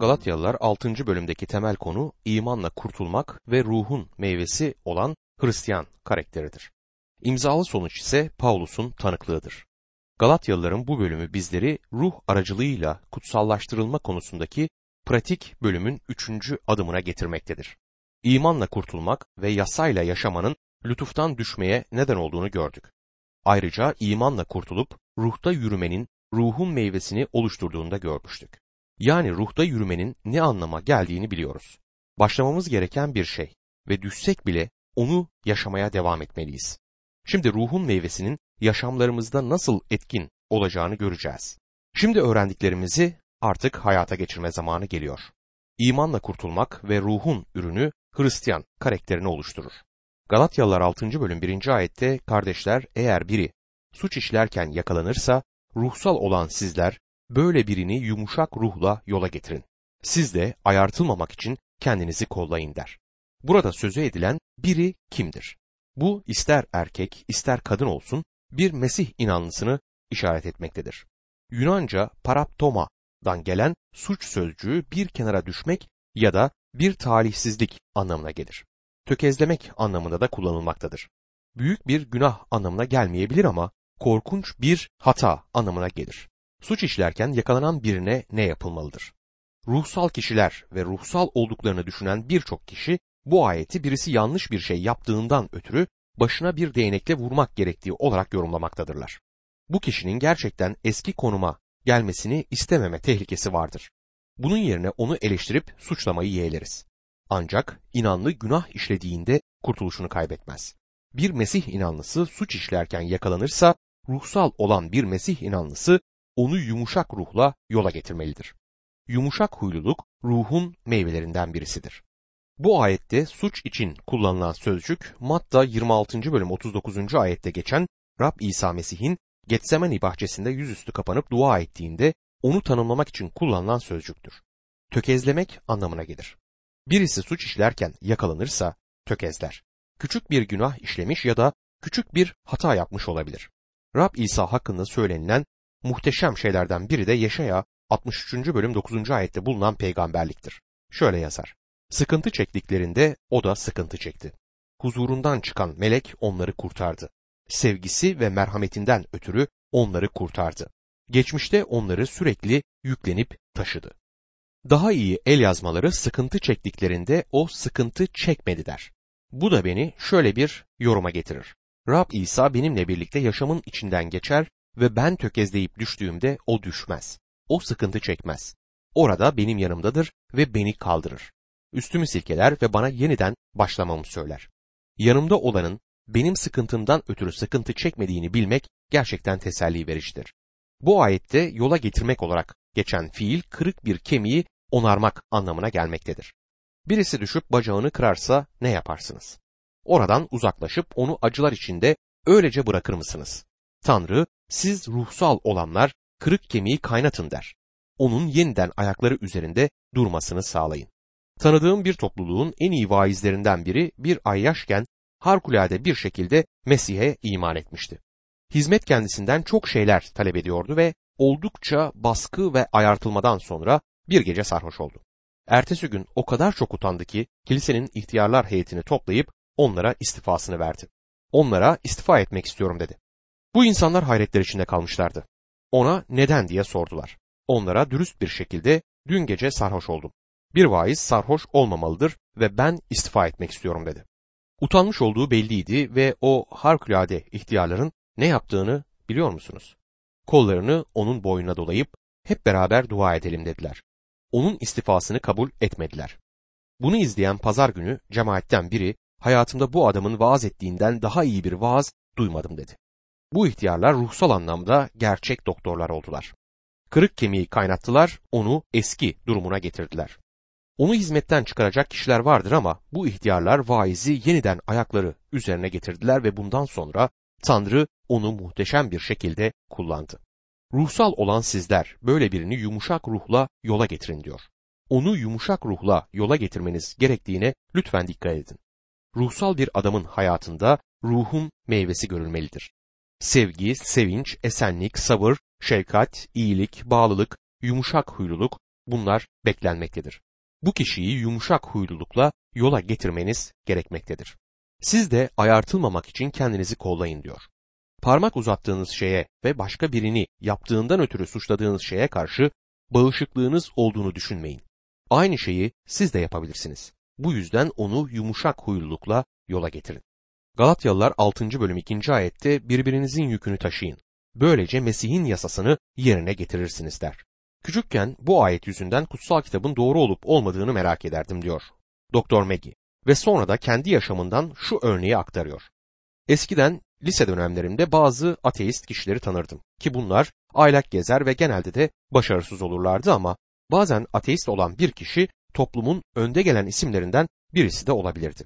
Galatyalılar 6. bölümdeki temel konu imanla kurtulmak ve ruhun meyvesi olan Hristiyan karakteridir. İmzalı sonuç ise Paulus'un tanıklığıdır. Galatyalıların bu bölümü bizleri ruh aracılığıyla kutsallaştırılma konusundaki pratik bölümün üçüncü adımına getirmektedir. İmanla kurtulmak ve yasayla yaşamanın lütuftan düşmeye neden olduğunu gördük. Ayrıca imanla kurtulup ruhta yürümenin ruhun meyvesini oluşturduğunu da görmüştük. Yani ruhta yürümenin ne anlama geldiğini biliyoruz. Başlamamız gereken bir şey ve düşsek bile onu yaşamaya devam etmeliyiz. Şimdi ruhun meyvesinin yaşamlarımızda nasıl etkin olacağını göreceğiz. Şimdi öğrendiklerimizi artık hayata geçirme zamanı geliyor. İmanla kurtulmak ve ruhun ürünü Hristiyan karakterini oluşturur. Galatyalılar 6. bölüm 1. ayette kardeşler eğer biri suç işlerken yakalanırsa ruhsal olan sizler böyle birini yumuşak ruhla yola getirin. Siz de ayartılmamak için kendinizi kollayın der. Burada sözü edilen biri kimdir? Bu ister erkek ister kadın olsun bir Mesih inanlısını işaret etmektedir. Yunanca paraptoma'dan gelen suç sözcüğü bir kenara düşmek ya da bir talihsizlik anlamına gelir. Tökezlemek anlamında da kullanılmaktadır. Büyük bir günah anlamına gelmeyebilir ama korkunç bir hata anlamına gelir. Suç işlerken yakalanan birine ne yapılmalıdır? Ruhsal kişiler ve ruhsal olduklarını düşünen birçok kişi bu ayeti birisi yanlış bir şey yaptığından ötürü başına bir değnekle vurmak gerektiği olarak yorumlamaktadırlar. Bu kişinin gerçekten eski konuma gelmesini istememe tehlikesi vardır. Bunun yerine onu eleştirip suçlamayı yeğleriz. Ancak inanlı günah işlediğinde kurtuluşunu kaybetmez. Bir Mesih inanlısı suç işlerken yakalanırsa ruhsal olan bir Mesih inanlısı onu yumuşak ruhla yola getirmelidir. Yumuşak huyluluk ruhun meyvelerinden birisidir. Bu ayette suç için kullanılan sözcük Matta 26. bölüm 39. ayette geçen Rab İsa Mesih'in Getsemani bahçesinde yüzüstü kapanıp dua ettiğinde onu tanımlamak için kullanılan sözcüktür. Tökezlemek anlamına gelir. Birisi suç işlerken yakalanırsa tökezler. Küçük bir günah işlemiş ya da küçük bir hata yapmış olabilir. Rab İsa hakkında söylenilen muhteşem şeylerden biri de Yeşaya 63. bölüm 9. ayette bulunan peygamberliktir. Şöyle yazar. Sıkıntı çektiklerinde o da sıkıntı çekti. Huzurundan çıkan melek onları kurtardı. Sevgisi ve merhametinden ötürü onları kurtardı. Geçmişte onları sürekli yüklenip taşıdı. Daha iyi el yazmaları sıkıntı çektiklerinde o sıkıntı çekmedi der. Bu da beni şöyle bir yoruma getirir. Rab İsa benimle birlikte yaşamın içinden geçer ve ben tökezleyip düştüğümde o düşmez. O sıkıntı çekmez. Orada benim yanımdadır ve beni kaldırır. Üstümü silkeler ve bana yeniden başlamamı söyler. Yanımda olanın benim sıkıntımdan ötürü sıkıntı çekmediğini bilmek gerçekten teselli vericidir. Bu ayette yola getirmek olarak geçen fiil kırık bir kemiği onarmak anlamına gelmektedir. Birisi düşüp bacağını kırarsa ne yaparsınız? Oradan uzaklaşıp onu acılar içinde öylece bırakır mısınız? Tanrı siz ruhsal olanlar kırık kemiği kaynatın der. Onun yeniden ayakları üzerinde durmasını sağlayın. Tanıdığım bir topluluğun en iyi vaizlerinden biri bir ay yaşken harikulade bir şekilde Mesih'e iman etmişti. Hizmet kendisinden çok şeyler talep ediyordu ve oldukça baskı ve ayartılmadan sonra bir gece sarhoş oldu. Ertesi gün o kadar çok utandı ki kilisenin ihtiyarlar heyetini toplayıp onlara istifasını verdi. Onlara istifa etmek istiyorum dedi. Bu insanlar hayretler içinde kalmışlardı. Ona neden diye sordular. Onlara dürüst bir şekilde dün gece sarhoş oldum. Bir vaiz sarhoş olmamalıdır ve ben istifa etmek istiyorum dedi. Utanmış olduğu belliydi ve o harikulade ihtiyarların ne yaptığını biliyor musunuz? Kollarını onun boynuna dolayıp hep beraber dua edelim dediler. Onun istifasını kabul etmediler. Bunu izleyen pazar günü cemaatten biri hayatımda bu adamın vaaz ettiğinden daha iyi bir vaaz duymadım dedi. Bu ihtiyarlar ruhsal anlamda gerçek doktorlar oldular. Kırık kemiği kaynattılar, onu eski durumuna getirdiler. Onu hizmetten çıkaracak kişiler vardır ama bu ihtiyarlar vaizi yeniden ayakları üzerine getirdiler ve bundan sonra Tanrı onu muhteşem bir şekilde kullandı. Ruhsal olan sizler böyle birini yumuşak ruhla yola getirin diyor. Onu yumuşak ruhla yola getirmeniz gerektiğine lütfen dikkat edin. Ruhsal bir adamın hayatında ruhun meyvesi görülmelidir. Sevgi, sevinç, esenlik, sabır, şefkat, iyilik, bağlılık, yumuşak huyluluk, Bunlar beklenmektedir. Bu kişiyi yumuşak huylulukla yola getirmeniz gerekmektedir. Siz de ayartılmamak için kendinizi kollayın diyor. Parmak uzattığınız şeye ve başka birini yaptığından ötürü suçladığınız şeye karşı bağışıklığınız olduğunu düşünmeyin. Aynı şeyi siz de yapabilirsiniz. Bu yüzden onu yumuşak huylulukla yola getirin. Galatyalılar 6. bölüm 2. ayette birbirinizin yükünü taşıyın. Böylece Mesih'in yasasını yerine getirirsiniz der. Küçükken bu ayet yüzünden kutsal kitabın doğru olup olmadığını merak ederdim diyor. Doktor Maggie ve sonra da kendi yaşamından şu örneği aktarıyor. Eskiden lise dönemlerimde bazı ateist kişileri tanırdım ki bunlar aylak gezer ve genelde de başarısız olurlardı ama bazen ateist olan bir kişi toplumun önde gelen isimlerinden birisi de olabilirdi.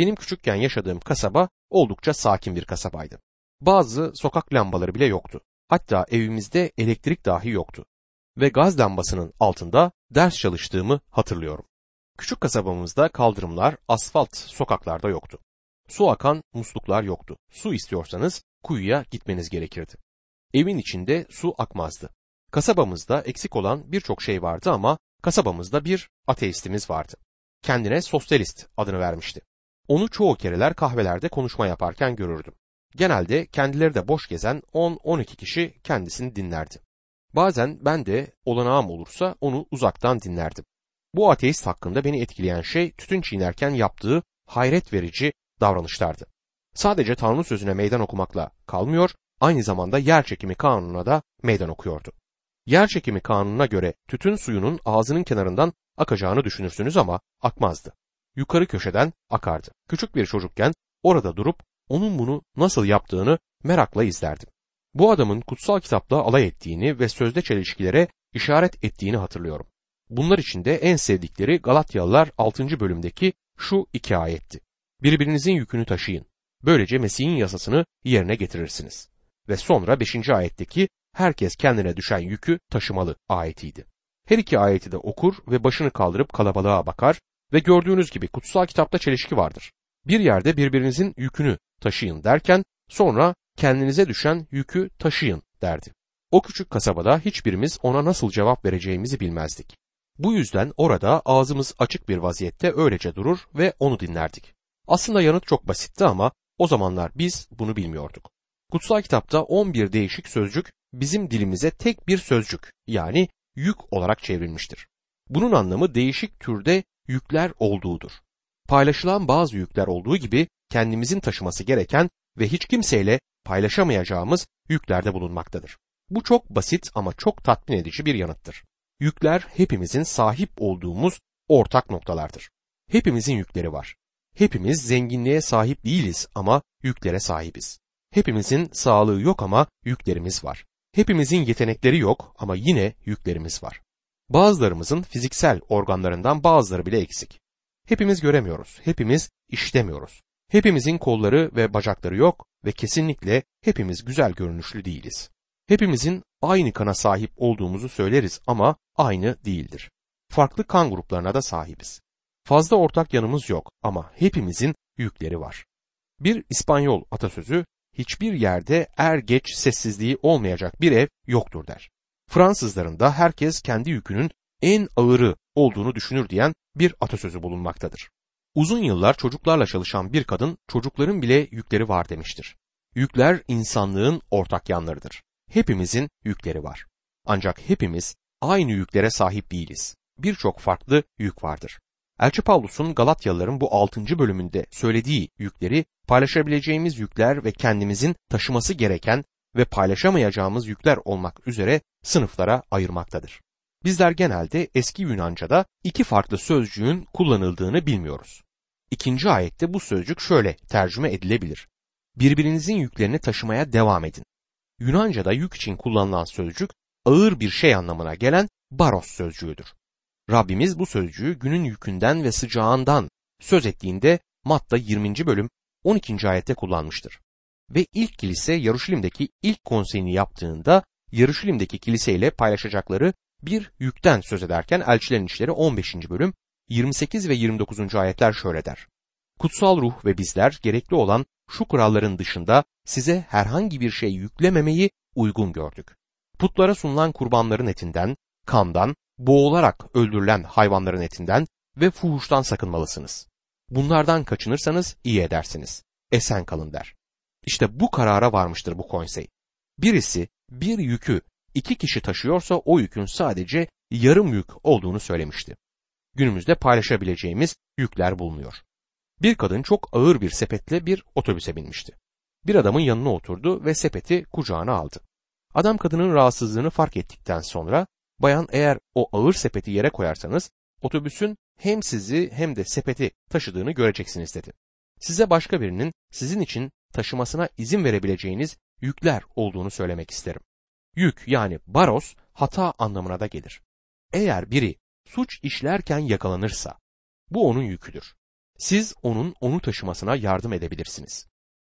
Benim küçükken yaşadığım kasaba oldukça sakin bir kasabaydı. Bazı sokak lambaları bile yoktu. Hatta evimizde elektrik dahi yoktu. Ve gaz lambasının altında ders çalıştığımı hatırlıyorum. Küçük kasabamızda kaldırımlar, asfalt sokaklarda yoktu. Su akan musluklar yoktu. Su istiyorsanız kuyuya gitmeniz gerekirdi. Evin içinde su akmazdı. Kasabamızda eksik olan birçok şey vardı ama kasabamızda bir ateistimiz vardı. Kendine sosyalist adını vermişti. Onu çoğu kereler kahvelerde konuşma yaparken görürdüm. Genelde kendileri de boş gezen 10-12 kişi kendisini dinlerdi. Bazen ben de olanağım olursa onu uzaktan dinlerdim. Bu ateist hakkında beni etkileyen şey tütün çiğnerken yaptığı hayret verici davranışlardı. Sadece Tanrı sözüne meydan okumakla kalmıyor, aynı zamanda yer çekimi kanununa da meydan okuyordu. Yer çekimi kanununa göre tütün suyunun ağzının kenarından akacağını düşünürsünüz ama akmazdı. Yukarı köşeden akardı. Küçük bir çocukken orada durup onun bunu nasıl yaptığını merakla izlerdim. Bu adamın kutsal kitapla alay ettiğini ve sözde çelişkilere işaret ettiğini hatırlıyorum. Bunlar içinde en sevdikleri Galatyalılar 6. bölümdeki şu iki ayetti. Birbirinizin yükünü taşıyın. Böylece Mesih'in yasasını yerine getirirsiniz. Ve sonra 5. ayetteki herkes kendine düşen yükü taşımalı ayetiydi. Her iki ayeti de okur ve başını kaldırıp kalabalığa bakar ve gördüğünüz gibi kutsal kitapta çelişki vardır. Bir yerde birbirinizin yükünü taşıyın derken sonra kendinize düşen yükü taşıyın derdi. O küçük kasabada hiçbirimiz ona nasıl cevap vereceğimizi bilmezdik. Bu yüzden orada ağzımız açık bir vaziyette öylece durur ve onu dinlerdik. Aslında yanıt çok basitti ama o zamanlar biz bunu bilmiyorduk. Kutsal kitapta 11 değişik sözcük bizim dilimize tek bir sözcük yani yük olarak çevrilmiştir. Bunun anlamı değişik türde yükler olduğudur. Paylaşılan bazı yükler olduğu gibi kendimizin taşıması gereken ve hiç kimseyle paylaşamayacağımız yüklerde bulunmaktadır. Bu çok basit ama çok tatmin edici bir yanıttır. Yükler hepimizin sahip olduğumuz ortak noktalardır. Hepimizin yükleri var. Hepimiz zenginliğe sahip değiliz ama yüklere sahibiz. Hepimizin sağlığı yok ama yüklerimiz var. Hepimizin yetenekleri yok ama yine yüklerimiz var. Bazılarımızın fiziksel organlarından bazıları bile eksik. Hepimiz göremiyoruz, hepimiz işlemiyoruz. Hepimizin kolları ve bacakları yok ve kesinlikle hepimiz güzel görünüşlü değiliz. Hepimizin aynı kana sahip olduğumuzu söyleriz ama aynı değildir. Farklı kan gruplarına da sahibiz. Fazla ortak yanımız yok ama hepimizin yükleri var. Bir İspanyol atasözü hiçbir yerde er geç sessizliği olmayacak bir ev yoktur der. Fransızların da herkes kendi yükünün en ağırı olduğunu düşünür diyen bir atasözü bulunmaktadır. Uzun yıllar çocuklarla çalışan bir kadın çocukların bile yükleri var demiştir. Yükler insanlığın ortak yanlarıdır. Hepimizin yükleri var. Ancak hepimiz aynı yüklere sahip değiliz. Birçok farklı yük vardır. Elçi Pavlus'un Galatyalıların bu 6. bölümünde söylediği yükleri paylaşabileceğimiz yükler ve kendimizin taşıması gereken ve paylaşamayacağımız yükler olmak üzere sınıflara ayırmaktadır. Bizler genelde eski Yunanca'da iki farklı sözcüğün kullanıldığını bilmiyoruz. İkinci ayette bu sözcük şöyle tercüme edilebilir. Birbirinizin yüklerini taşımaya devam edin. Yunanca'da yük için kullanılan sözcük ağır bir şey anlamına gelen baros sözcüğüdür. Rabbimiz bu sözcüğü günün yükünden ve sıcağından söz ettiğinde Matta 20. bölüm 12. ayette kullanmıştır. Ve ilk kilise Yaruşilim'deki ilk konseyini yaptığında Yaruşilim'deki kiliseyle paylaşacakları bir yükten söz ederken Elçilerin İşleri 15. bölüm 28 ve 29. ayetler şöyle der. Kutsal ruh ve bizler gerekli olan şu kuralların dışında size herhangi bir şey yüklememeyi uygun gördük. Putlara sunulan kurbanların etinden, kandan, boğularak öldürülen hayvanların etinden ve fuhuştan sakınmalısınız. Bunlardan kaçınırsanız iyi edersiniz. Esen kalın der. İşte bu karara varmıştır bu konsey. Birisi bir yükü iki kişi taşıyorsa o yükün sadece yarım yük olduğunu söylemişti. Günümüzde paylaşabileceğimiz yükler bulunuyor. Bir kadın çok ağır bir sepetle bir otobüse binmişti. Bir adamın yanına oturdu ve sepeti kucağına aldı. Adam kadının rahatsızlığını fark ettikten sonra bayan eğer o ağır sepeti yere koyarsanız otobüsün hem sizi hem de sepeti taşıdığını göreceksiniz dedi. Size başka birinin sizin için taşımasına izin verebileceğiniz yükler olduğunu söylemek isterim. Yük yani baros hata anlamına da gelir. Eğer biri suç işlerken yakalanırsa bu onun yüküdür. Siz onun onu taşımasına yardım edebilirsiniz.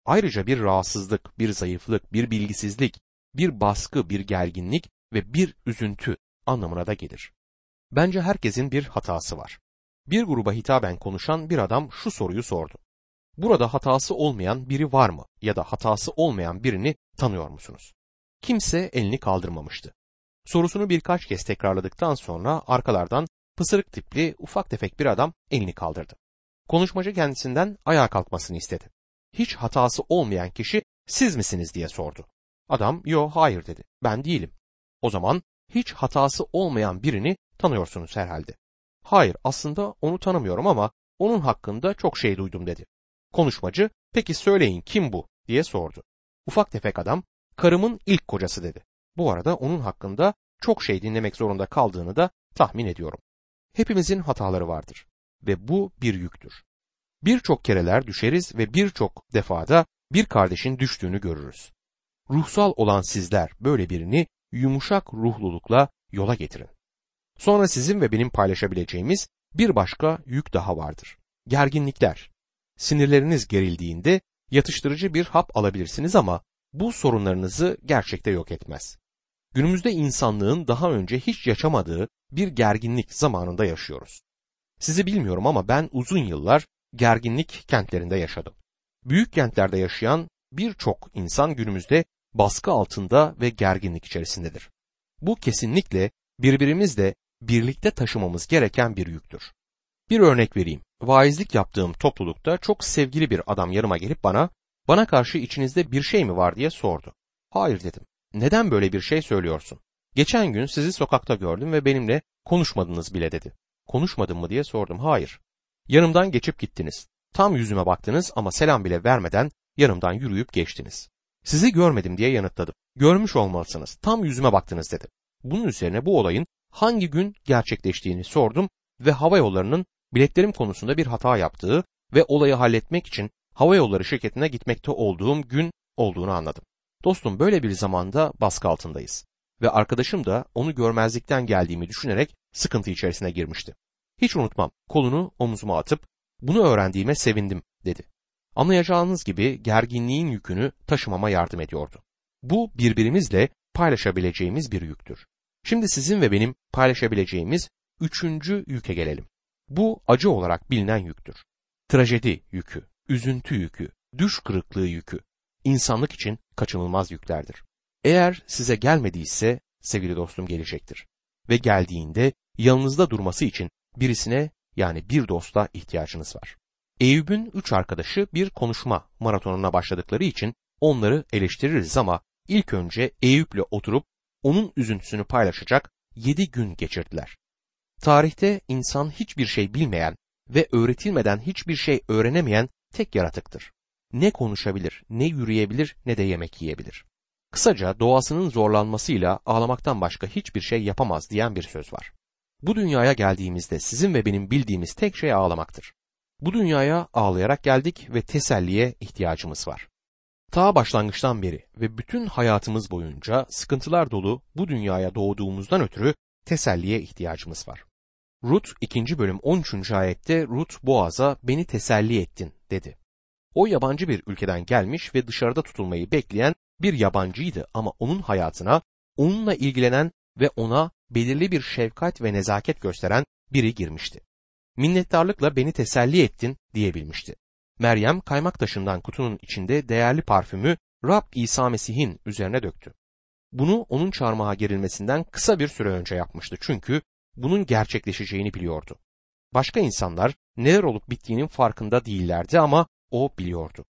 Ayrıca bir rahatsızlık, bir zayıflık, bir bilgisizlik, bir baskı, bir gerginlik ve bir üzüntü anlamına da gelir. Bence herkesin bir hatası var. Bir gruba hitaben konuşan bir adam şu soruyu sordu. Burada hatası olmayan biri var mı ya da hatası olmayan birini tanıyor musunuz? Kimse elini kaldırmamıştı. Sorusunu birkaç kez tekrarladıktan sonra arkalardan pısırık tipli ufak tefek bir adam elini kaldırdı. Konuşmacı kendisinden ayağa kalkmasını istedi. Hiç hatası olmayan kişi siz misiniz diye sordu. Adam yo hayır dedi. Ben değilim. O zaman hiç hatası olmayan birini tanıyorsunuz herhalde. Hayır aslında onu tanımıyorum ama onun hakkında çok şey duydum dedi. Konuşmacı peki söyleyin kim bu diye sordu. Ufak tefek adam karımın ilk kocası dedi. Bu arada onun hakkında çok şey dinlemek zorunda kaldığını da tahmin ediyorum. Hepimizin hataları vardır ve bu bir yüktür. Birçok kereler düşeriz ve birçok defada bir kardeşin düştüğünü görürüz. Ruhsal olan sizler böyle birini yumuşak ruhlulukla yola getirin. Sonra sizin ve benim paylaşabileceğimiz bir başka yük daha vardır. Gerginlikler. Sinirleriniz gerildiğinde yatıştırıcı bir hap alabilirsiniz ama bu sorunlarınızı gerçekte yok etmez. Günümüzde insanlığın daha önce hiç yaşamadığı bir gerginlik zamanında yaşıyoruz. Sizi bilmiyorum ama ben uzun yıllar gerginlik kentlerinde yaşadım. Büyük kentlerde yaşayan birçok insan günümüzde baskı altında ve gerginlik içerisindedir. Bu kesinlikle birbirimizle birlikte taşımamız gereken bir yüktür. Bir örnek vereyim. Vaizlik yaptığım toplulukta çok sevgili bir adam yanıma gelip bana, bana karşı içinizde bir şey mi var diye sordu. Hayır dedim. Neden böyle bir şey söylüyorsun? Geçen gün sizi sokakta gördüm ve benimle konuşmadınız bile dedi. Konuşmadın mı diye sordum. Hayır. Yanımdan geçip gittiniz. Tam yüzüme baktınız ama selam bile vermeden yanımdan yürüyüp geçtiniz. Sizi görmedim diye yanıtladım. Görmüş olmalısınız. Tam yüzüme baktınız dedi. Bunun üzerine bu olayın hangi gün gerçekleştiğini sordum ve hava yollarının biletlerim konusunda bir hata yaptığı ve olayı halletmek için hava yolları şirketine gitmekte olduğum gün olduğunu anladım. Dostum böyle bir zamanda baskı altındayız ve arkadaşım da onu görmezlikten geldiğimi düşünerek sıkıntı içerisine girmişti. Hiç unutmam kolunu omuzuma atıp bunu öğrendiğime sevindim dedi. Anlayacağınız gibi gerginliğin yükünü taşımama yardım ediyordu. Bu birbirimizle paylaşabileceğimiz bir yüktür. Şimdi sizin ve benim paylaşabileceğimiz üçüncü yüke gelelim. Bu acı olarak bilinen yüktür. Trajedi yükü, üzüntü yükü, düş kırıklığı yükü, insanlık için kaçınılmaz yüklerdir. Eğer size gelmediyse sevgili dostum gelecektir. Ve geldiğinde yanınızda durması için birisine yani bir dosta ihtiyacınız var. Eyüp'ün üç arkadaşı bir konuşma maratonuna başladıkları için onları eleştiririz ama ilk önce Eyüp'le oturup onun üzüntüsünü paylaşacak yedi gün geçirdiler. Tarihte insan hiçbir şey bilmeyen ve öğretilmeden hiçbir şey öğrenemeyen tek yaratıktır. Ne konuşabilir, ne yürüyebilir, ne de yemek yiyebilir. Kısaca doğasının zorlanmasıyla ağlamaktan başka hiçbir şey yapamaz diyen bir söz var. Bu dünyaya geldiğimizde sizin ve benim bildiğimiz tek şey ağlamaktır. Bu dünyaya ağlayarak geldik ve teselliye ihtiyacımız var. Ta başlangıçtan beri ve bütün hayatımız boyunca sıkıntılar dolu bu dünyaya doğduğumuzdan ötürü teselliye ihtiyacımız var. Rut 2. bölüm 13. ayette Rut Boğaz'a beni teselli ettin dedi. O yabancı bir ülkeden gelmiş ve dışarıda tutulmayı bekleyen bir yabancıydı ama onun hayatına onunla ilgilenen ve ona belirli bir şefkat ve nezaket gösteren biri girmişti. Minnettarlıkla beni teselli ettin diyebilmişti. Meryem kaymak taşından kutunun içinde değerli parfümü Rab İsa Mesih'in üzerine döktü. Bunu onun çarmıha gerilmesinden kısa bir süre önce yapmıştı çünkü bunun gerçekleşeceğini biliyordu. Başka insanlar neler olup bittiğinin farkında değillerdi ama o biliyordu.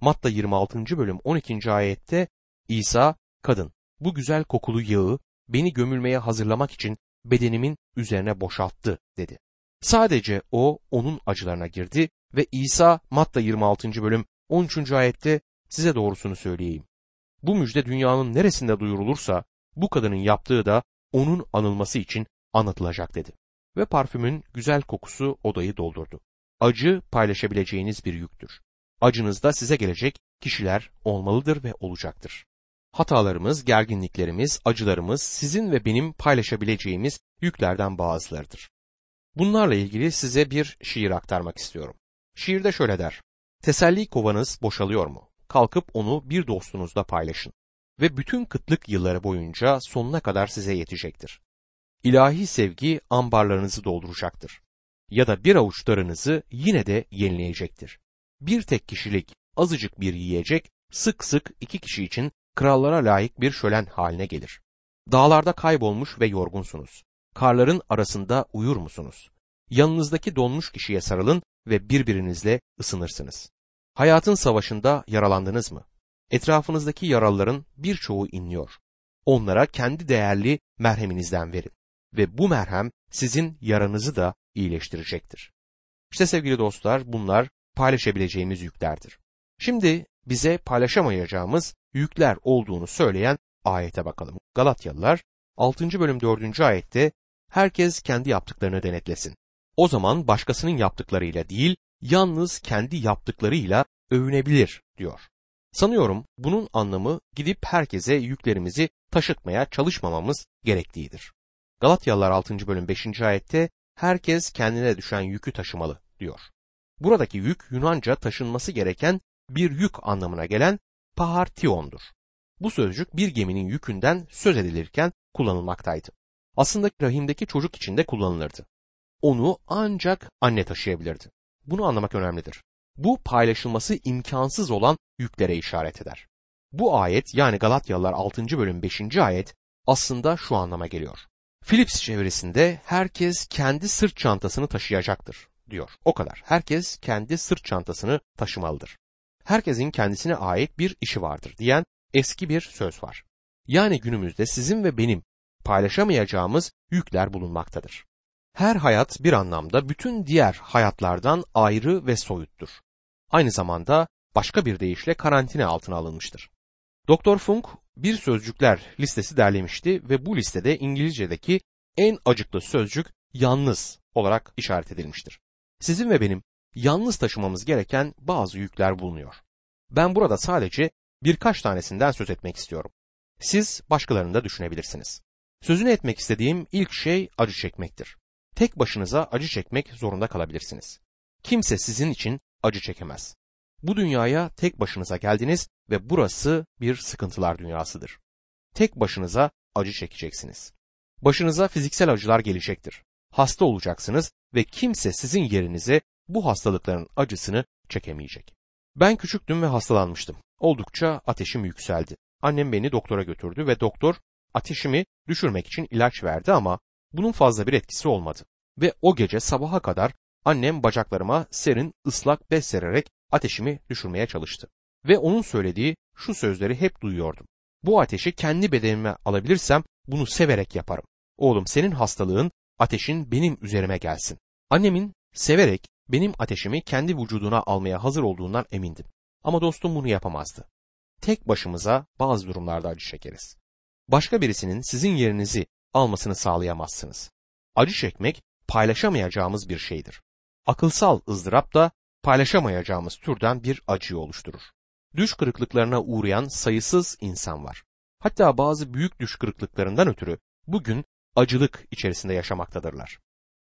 Matta 26. bölüm 12. ayette İsa, kadın bu güzel kokulu yağı beni gömülmeye hazırlamak için bedenimin üzerine boşalttı dedi. Sadece o onun acılarına girdi ve İsa Matta 26. bölüm 13. ayette size doğrusunu söyleyeyim. Bu müjde dünyanın neresinde duyurulursa bu kadının yaptığı da onun anılması için anlatılacak dedi. Ve parfümün güzel kokusu odayı doldurdu. Acı paylaşabileceğiniz bir yüktür. Acınızda size gelecek kişiler olmalıdır ve olacaktır. Hatalarımız, gerginliklerimiz, acılarımız sizin ve benim paylaşabileceğimiz yüklerden bazılarıdır. Bunlarla ilgili size bir şiir aktarmak istiyorum. Şiirde şöyle der. Teselli kovanız boşalıyor mu? Kalkıp onu bir dostunuzla paylaşın. Ve bütün kıtlık yılları boyunca sonuna kadar size yetecektir. İlahi sevgi ambarlarınızı dolduracaktır. Ya da bir avuçlarınızı yine de yenileyecektir. Bir tek kişilik azıcık bir yiyecek sık sık iki kişi için krallara layık bir şölen haline gelir. Dağlarda kaybolmuş ve yorgunsunuz. Karların arasında uyur musunuz? Yanınızdaki donmuş kişiye sarılın ve birbirinizle ısınırsınız. Hayatın savaşında yaralandınız mı? Etrafınızdaki yaralıların birçoğu inliyor. Onlara kendi değerli merheminizden verin ve bu merhem sizin yaranızı da iyileştirecektir. İşte sevgili dostlar bunlar paylaşabileceğimiz yüklerdir. Şimdi bize paylaşamayacağımız yükler olduğunu söyleyen ayete bakalım. Galatyalılar 6. bölüm 4. ayette herkes kendi yaptıklarını denetlesin. O zaman başkasının yaptıklarıyla değil, yalnız kendi yaptıklarıyla övünebilir diyor. Sanıyorum bunun anlamı gidip herkese yüklerimizi taşıtmaya çalışmamamız gerektiğidir. Galatyalılar 6. bölüm 5. ayette herkes kendine düşen yükü taşımalı diyor. Buradaki yük Yunanca taşınması gereken bir yük anlamına gelen pahartiondur. Bu sözcük bir geminin yükünden söz edilirken kullanılmaktaydı. Aslında rahimdeki çocuk için de kullanılırdı. Onu ancak anne taşıyabilirdi. Bunu anlamak önemlidir. Bu paylaşılması imkansız olan yüklere işaret eder. Bu ayet yani Galatyalılar 6. bölüm 5. ayet aslında şu anlama geliyor. Philips çevresinde herkes kendi sırt çantasını taşıyacaktır diyor. O kadar. Herkes kendi sırt çantasını taşımalıdır. Herkesin kendisine ait bir işi vardır diyen eski bir söz var. Yani günümüzde sizin ve benim paylaşamayacağımız yükler bulunmaktadır. Her hayat bir anlamda bütün diğer hayatlardan ayrı ve soyuttur. Aynı zamanda başka bir deyişle karantina altına alınmıştır. Doktor Funk bir sözcükler listesi derlemişti ve bu listede İngilizce'deki en acıklı sözcük yalnız olarak işaret edilmiştir. Sizin ve benim yalnız taşımamız gereken bazı yükler bulunuyor. Ben burada sadece birkaç tanesinden söz etmek istiyorum. Siz başkalarını da düşünebilirsiniz. Sözünü etmek istediğim ilk şey acı çekmektir. Tek başınıza acı çekmek zorunda kalabilirsiniz. Kimse sizin için acı çekemez. Bu dünyaya tek başınıza geldiniz ve burası bir sıkıntılar dünyasıdır. Tek başınıza acı çekeceksiniz. Başınıza fiziksel acılar gelecektir. Hasta olacaksınız ve kimse sizin yerinize bu hastalıkların acısını çekemeyecek. Ben küçüktüm ve hastalanmıştım. Oldukça ateşim yükseldi. Annem beni doktora götürdü ve doktor ateşimi düşürmek için ilaç verdi ama bunun fazla bir etkisi olmadı. Ve o gece sabaha kadar annem bacaklarıma serin ıslak bez sererek ateşimi düşürmeye çalıştı. Ve onun söylediği şu sözleri hep duyuyordum. Bu ateşi kendi bedenime alabilirsem bunu severek yaparım. Oğlum senin hastalığın ateşin benim üzerime gelsin. Annemin severek benim ateşimi kendi vücuduna almaya hazır olduğundan emindim. Ama dostum bunu yapamazdı. Tek başımıza bazı durumlarda acı çekeriz. Başka birisinin sizin yerinizi almasını sağlayamazsınız. Acı çekmek paylaşamayacağımız bir şeydir. Akılsal ızdırap da paylaşamayacağımız türden bir acıyı oluşturur. Düş kırıklıklarına uğrayan sayısız insan var. Hatta bazı büyük düş kırıklıklarından ötürü bugün acılık içerisinde yaşamaktadırlar.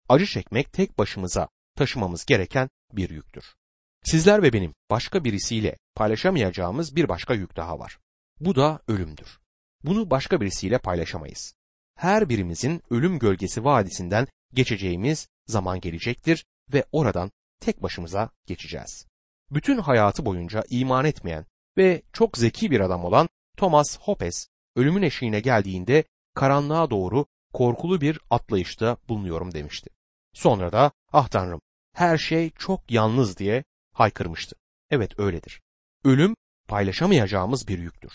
Acı çekmek tek başımıza taşımamız gereken bir yüktür. Sizler ve benim başka birisiyle paylaşamayacağımız bir başka yük daha var. Bu da ölümdür. Bunu başka birisiyle paylaşamayız. Her birimizin ölüm gölgesi vadisinden geçeceğimiz zaman gelecektir ve oradan tek başımıza geçeceğiz. Bütün hayatı boyunca iman etmeyen ve çok zeki bir adam olan Thomas Hobbes ölümün eşiğine geldiğinde karanlığa doğru korkulu bir atlayışta bulunuyorum demişti. Sonra da ah tanrım her şey çok yalnız diye haykırmıştı. Evet öyledir. Ölüm paylaşamayacağımız bir yüktür.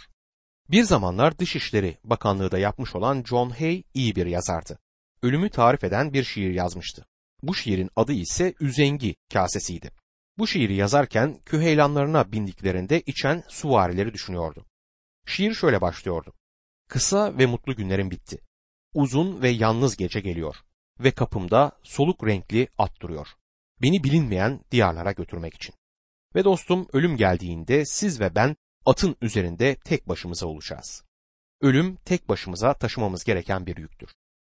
Bir zamanlar Dışişleri Bakanlığı da yapmış olan John Hay iyi bir yazardı. Ölümü tarif eden bir şiir yazmıştı. Bu şiirin adı ise Üzengi kasesiydi. Bu şiiri yazarken küheylanlarına bindiklerinde içen suvarileri düşünüyordu. Şiir şöyle başlıyordu. Kısa ve mutlu günlerim bitti. Uzun ve yalnız gece geliyor ve kapımda soluk renkli at duruyor. Beni bilinmeyen diyarlara götürmek için. Ve dostum ölüm geldiğinde siz ve ben atın üzerinde tek başımıza olacağız. Ölüm tek başımıza taşımamız gereken bir yüktür.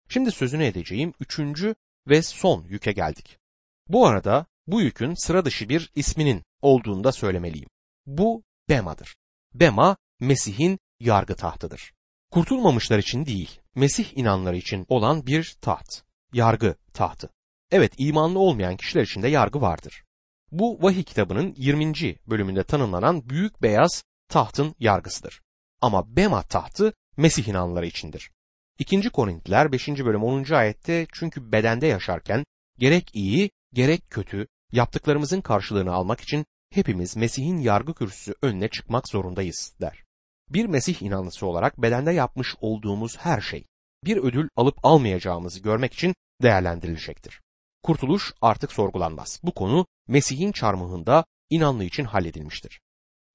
Şimdi sözünü edeceğim üçüncü ve son yüke geldik. Bu arada bu yükün sıra dışı bir isminin olduğunu da söylemeliyim. Bu Bema'dır. Bema Mesih'in yargı tahtıdır. Kurtulmamışlar için değil, Mesih inanları için olan bir taht, yargı tahtı. Evet, imanlı olmayan kişiler için de yargı vardır. Bu vahiy kitabının 20. bölümünde tanımlanan büyük beyaz tahtın yargısıdır. Ama Bema tahtı Mesih inanları içindir. 2. Korintliler 5. bölüm 10. ayette çünkü bedende yaşarken gerek iyi gerek kötü yaptıklarımızın karşılığını almak için hepimiz Mesih'in yargı kürsüsü önüne çıkmak zorundayız der. Bir Mesih inanlısı olarak bedende yapmış olduğumuz her şey bir ödül alıp almayacağımızı görmek için değerlendirilecektir. Kurtuluş artık sorgulanmaz. Bu konu Mesih'in çarmıhında inanlı için halledilmiştir.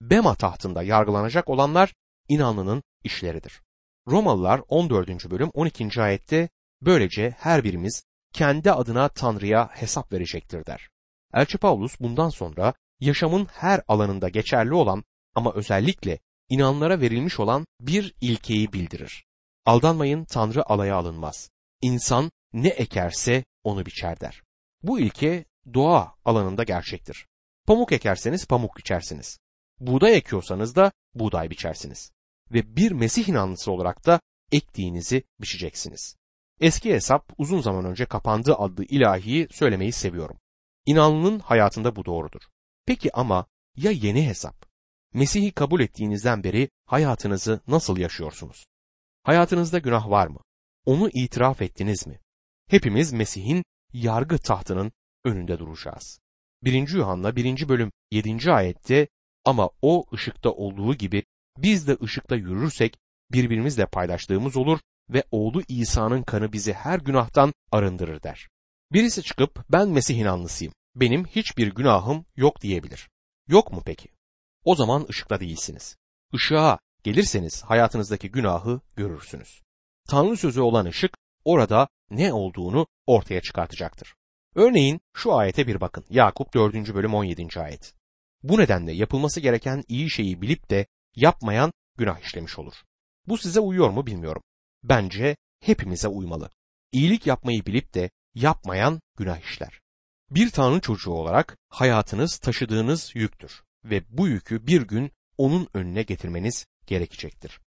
Bema tahtında yargılanacak olanlar inanlının işleridir. Romalılar 14. bölüm 12. ayette böylece her birimiz kendi adına Tanrı'ya hesap verecektir der. Elçi Paulus bundan sonra yaşamın her alanında geçerli olan ama özellikle inanlara verilmiş olan bir ilkeyi bildirir. Aldanmayın Tanrı alaya alınmaz. İnsan ne ekerse onu biçer der. Bu ilke doğa alanında gerçektir. Pamuk ekerseniz pamuk biçersiniz. Buğday ekiyorsanız da buğday biçersiniz. Ve bir Mesih inanlısı olarak da ektiğinizi biçeceksiniz. Eski hesap uzun zaman önce kapandı adlı ilahiyi söylemeyi seviyorum. İnanlının hayatında bu doğrudur. Peki ama ya yeni hesap? Mesih'i kabul ettiğinizden beri hayatınızı nasıl yaşıyorsunuz? Hayatınızda günah var mı? Onu itiraf ettiniz mi? Hepimiz Mesih'in yargı tahtının önünde duracağız. 1. Yuhanna 1. bölüm 7. ayette ama o ışıkta olduğu gibi biz de ışıkta yürürsek birbirimizle paylaştığımız olur ve oğlu İsa'nın kanı bizi her günahtan arındırır der. Birisi çıkıp ben Mesih inanlısıyım, benim hiçbir günahım yok diyebilir. Yok mu peki? O zaman ışıkta değilsiniz. Işığa gelirseniz hayatınızdaki günahı görürsünüz. Tanrı sözü olan ışık orada ne olduğunu ortaya çıkartacaktır. Örneğin şu ayete bir bakın. Yakup 4. bölüm 17. ayet. Bu nedenle yapılması gereken iyi şeyi bilip de yapmayan günah işlemiş olur. Bu size uyuyor mu bilmiyorum. Bence hepimize uymalı. İyilik yapmayı bilip de yapmayan günah işler. Bir Tanrı çocuğu olarak hayatınız taşıdığınız yüktür ve bu yükü bir gün onun önüne getirmeniz gerekecektir.